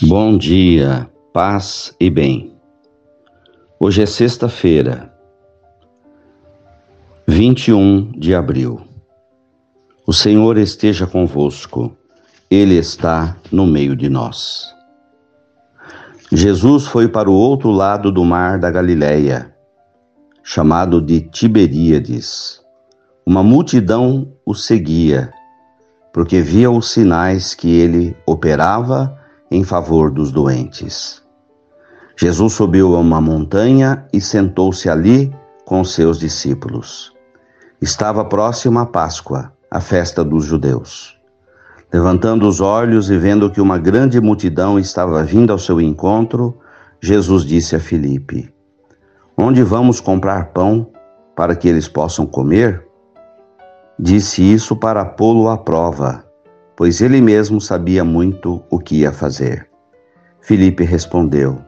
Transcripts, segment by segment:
Bom dia, paz e bem. Hoje é sexta-feira, 21 de abril. O Senhor esteja convosco, Ele está no meio de nós. Jesus foi para o outro lado do mar da Galileia, chamado de Tiberíades. Uma multidão o seguia, porque via os sinais que ele operava em favor dos doentes. Jesus subiu a uma montanha e sentou-se ali com seus discípulos. Estava próxima a Páscoa, a festa dos judeus. Levantando os olhos e vendo que uma grande multidão estava vindo ao seu encontro, Jesus disse a Filipe: Onde vamos comprar pão para que eles possam comer? Disse isso para pô-lo à prova pois ele mesmo sabia muito o que ia fazer. Filipe respondeu: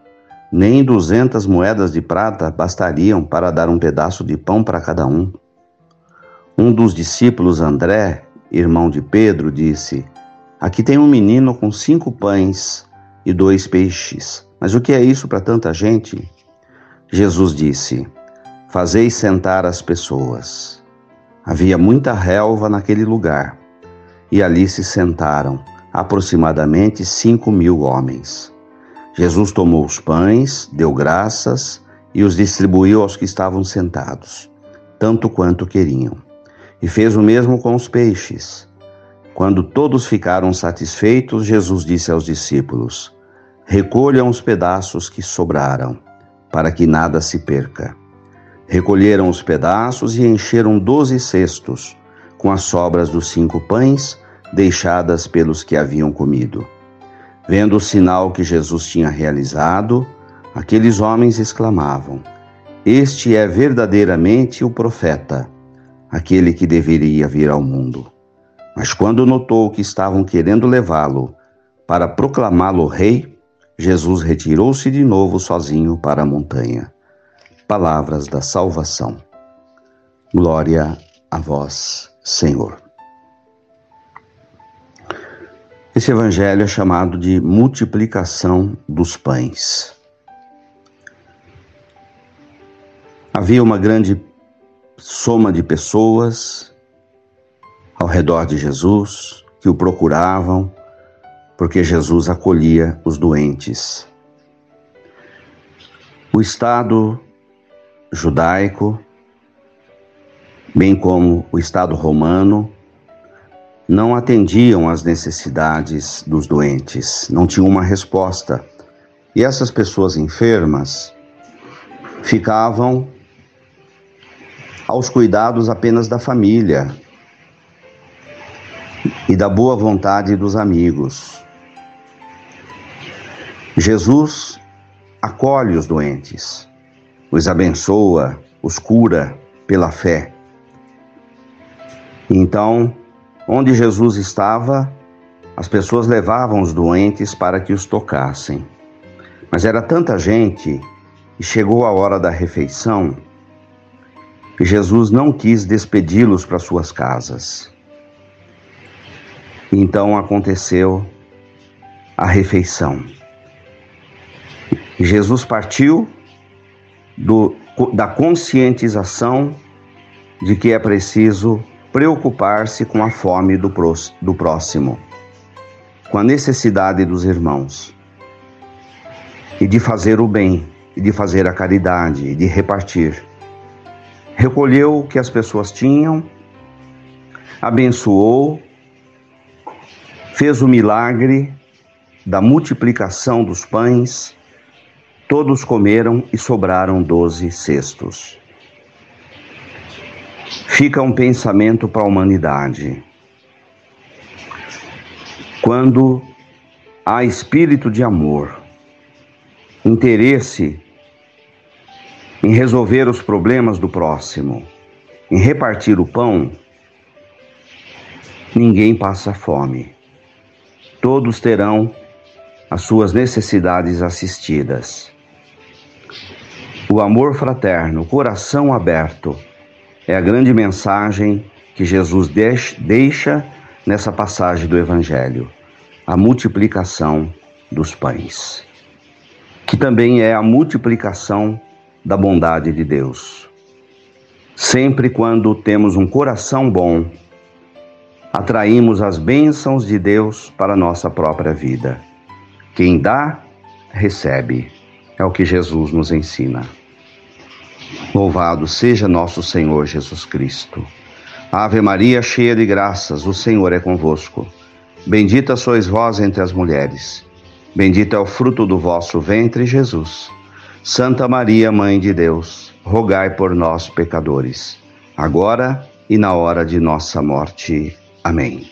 Nem duzentas moedas de prata bastariam para dar um pedaço de pão para cada um. Um dos discípulos, André, irmão de Pedro, disse: Aqui tem um menino com cinco pães e dois peixes. Mas o que é isso para tanta gente? Jesus disse: Fazei sentar as pessoas. Havia muita relva naquele lugar e ali se sentaram aproximadamente cinco mil homens. Jesus tomou os pães, deu graças e os distribuiu aos que estavam sentados, tanto quanto queriam. E fez o mesmo com os peixes. Quando todos ficaram satisfeitos, Jesus disse aos discípulos: Recolham os pedaços que sobraram, para que nada se perca. Recolheram os pedaços e encheram doze cestos com as sobras dos cinco pães deixadas pelos que haviam comido. Vendo o sinal que Jesus tinha realizado, aqueles homens exclamavam: Este é verdadeiramente o profeta, aquele que deveria vir ao mundo. Mas quando notou que estavam querendo levá-lo para proclamá-lo rei, Jesus retirou-se de novo sozinho para a montanha. Palavras da salvação. Glória a vós, Senhor. Esse evangelho é chamado de multiplicação dos pães. Havia uma grande soma de pessoas ao redor de Jesus que o procuravam, porque Jesus acolhia os doentes. O Estado judaico bem como o Estado romano, não atendiam às necessidades dos doentes, não tinham uma resposta. E essas pessoas enfermas ficavam aos cuidados apenas da família e da boa vontade dos amigos. Jesus acolhe os doentes, os abençoa, os cura pela fé. Então, onde Jesus estava, as pessoas levavam os doentes para que os tocassem. Mas era tanta gente e chegou a hora da refeição que Jesus não quis despedi-los para suas casas. Então aconteceu a refeição. Jesus partiu do, da conscientização de que é preciso preocupar-se com a fome do, do próximo, com a necessidade dos irmãos, e de fazer o bem, e de fazer a caridade, e de repartir. Recolheu o que as pessoas tinham, abençoou, fez o milagre da multiplicação dos pães, todos comeram e sobraram doze cestos fica um pensamento para a humanidade. Quando há espírito de amor, interesse em resolver os problemas do próximo, em repartir o pão, ninguém passa fome. Todos terão as suas necessidades assistidas. O amor fraterno, coração aberto, é a grande mensagem que Jesus deixa nessa passagem do Evangelho. A multiplicação dos pães, que também é a multiplicação da bondade de Deus. Sempre quando temos um coração bom, atraímos as bênçãos de Deus para a nossa própria vida. Quem dá, recebe. É o que Jesus nos ensina. Louvado seja nosso Senhor Jesus Cristo. Ave Maria, cheia de graças, o Senhor é convosco. Bendita sois vós entre as mulheres. Bendito é o fruto do vosso ventre, Jesus. Santa Maria, Mãe de Deus, rogai por nós, pecadores, agora e na hora de nossa morte. Amém.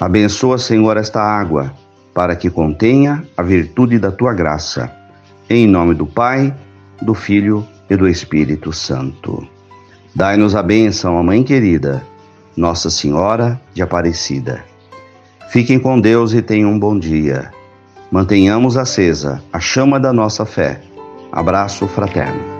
Abençoa, Senhor, esta água, para que contenha a virtude da tua graça. Em nome do Pai, do Filho e do Espírito Santo. Dai-nos a bênção, a Mãe querida, Nossa Senhora de Aparecida. Fiquem com Deus e tenham um bom dia. Mantenhamos acesa a chama da nossa fé. Abraço fraterno.